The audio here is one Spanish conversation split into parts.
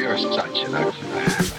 You're such an outlier.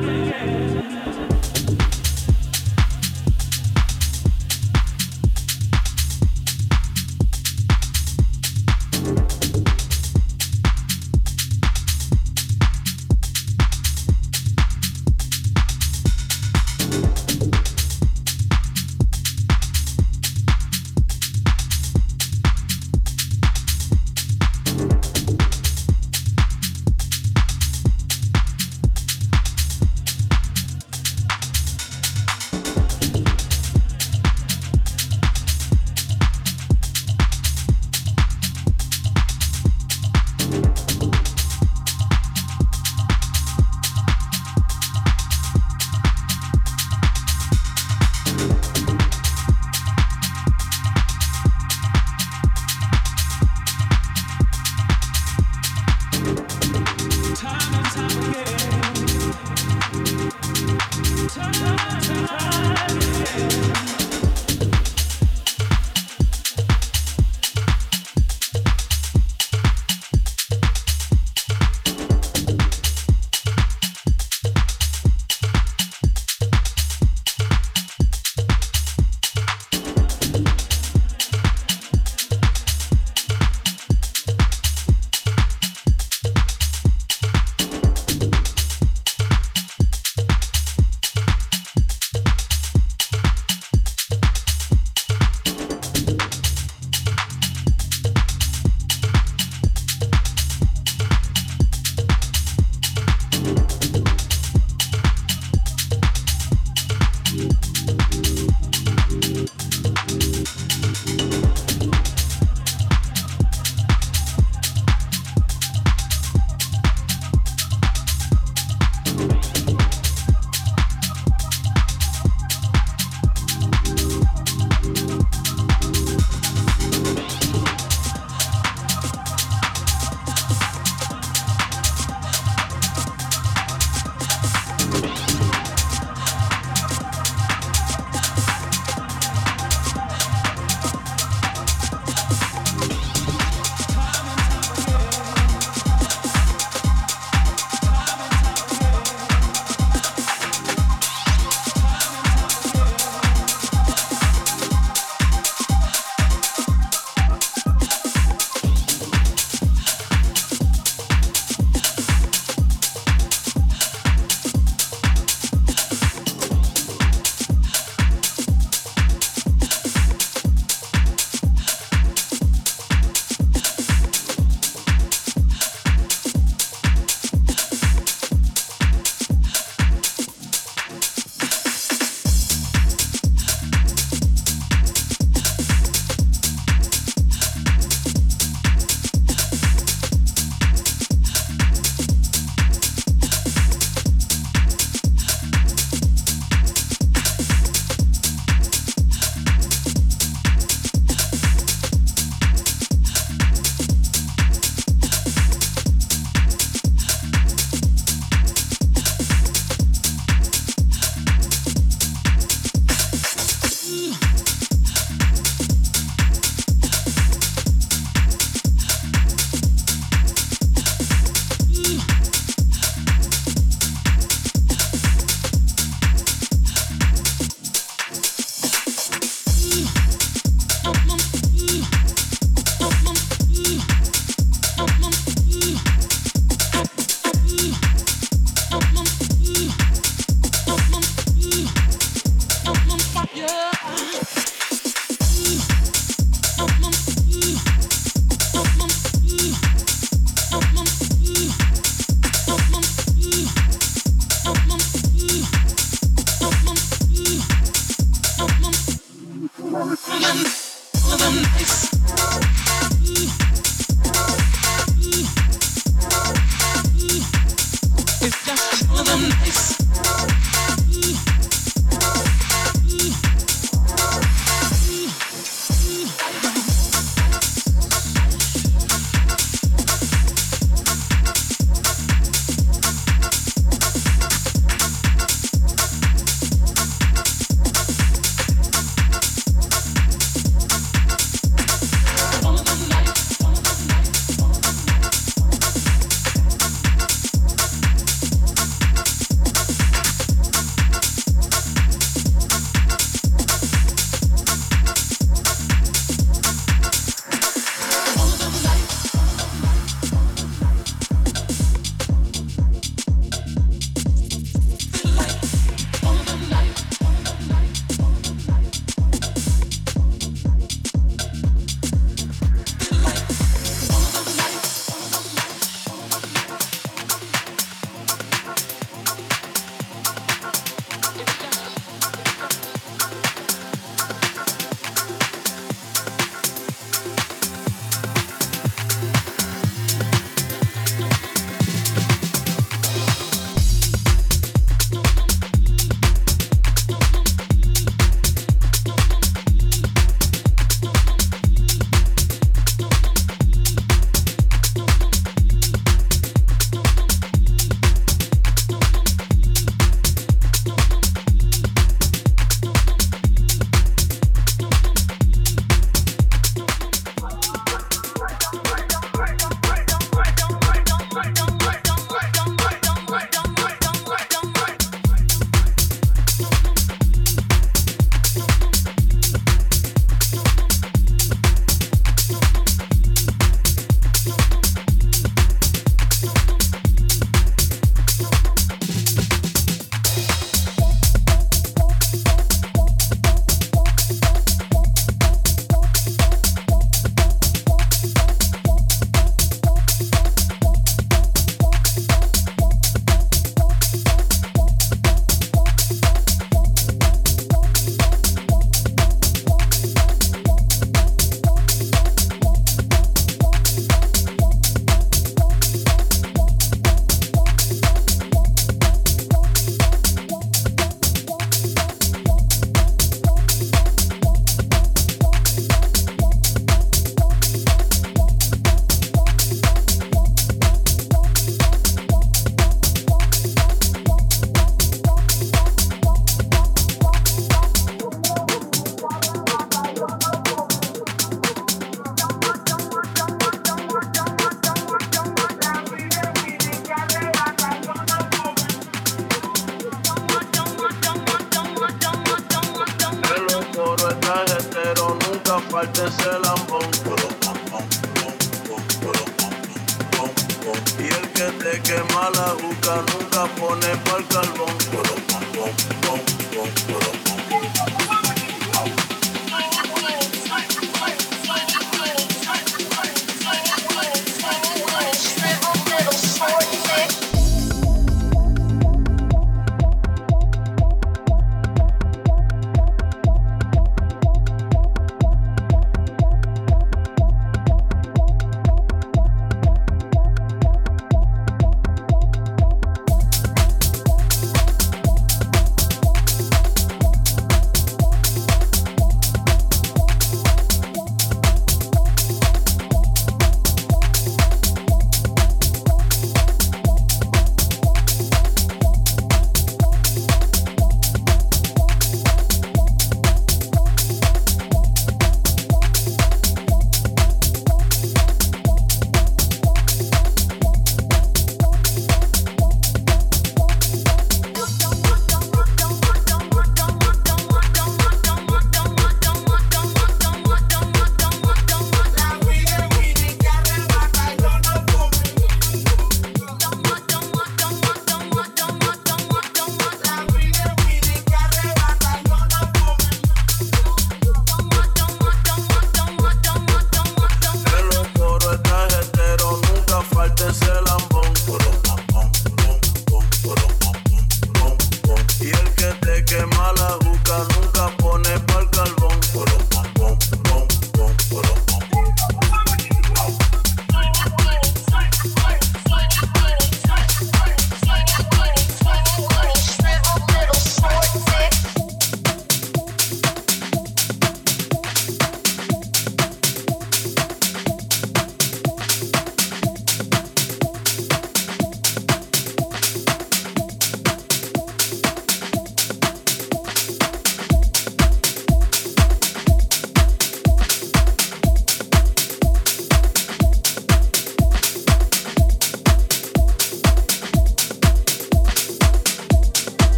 again.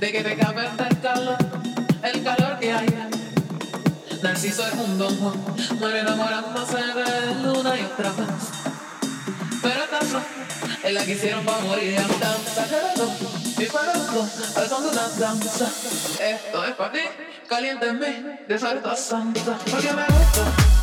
de que te a el calor, el calor que hay. Narciso es un don Juan, muere enamorándose de una y otra vez. Pero esta no, es la que hicieron para morir. Danza, y para al son de una danza. Esto es para ti, caliente en mí, de santa, porque me gusta.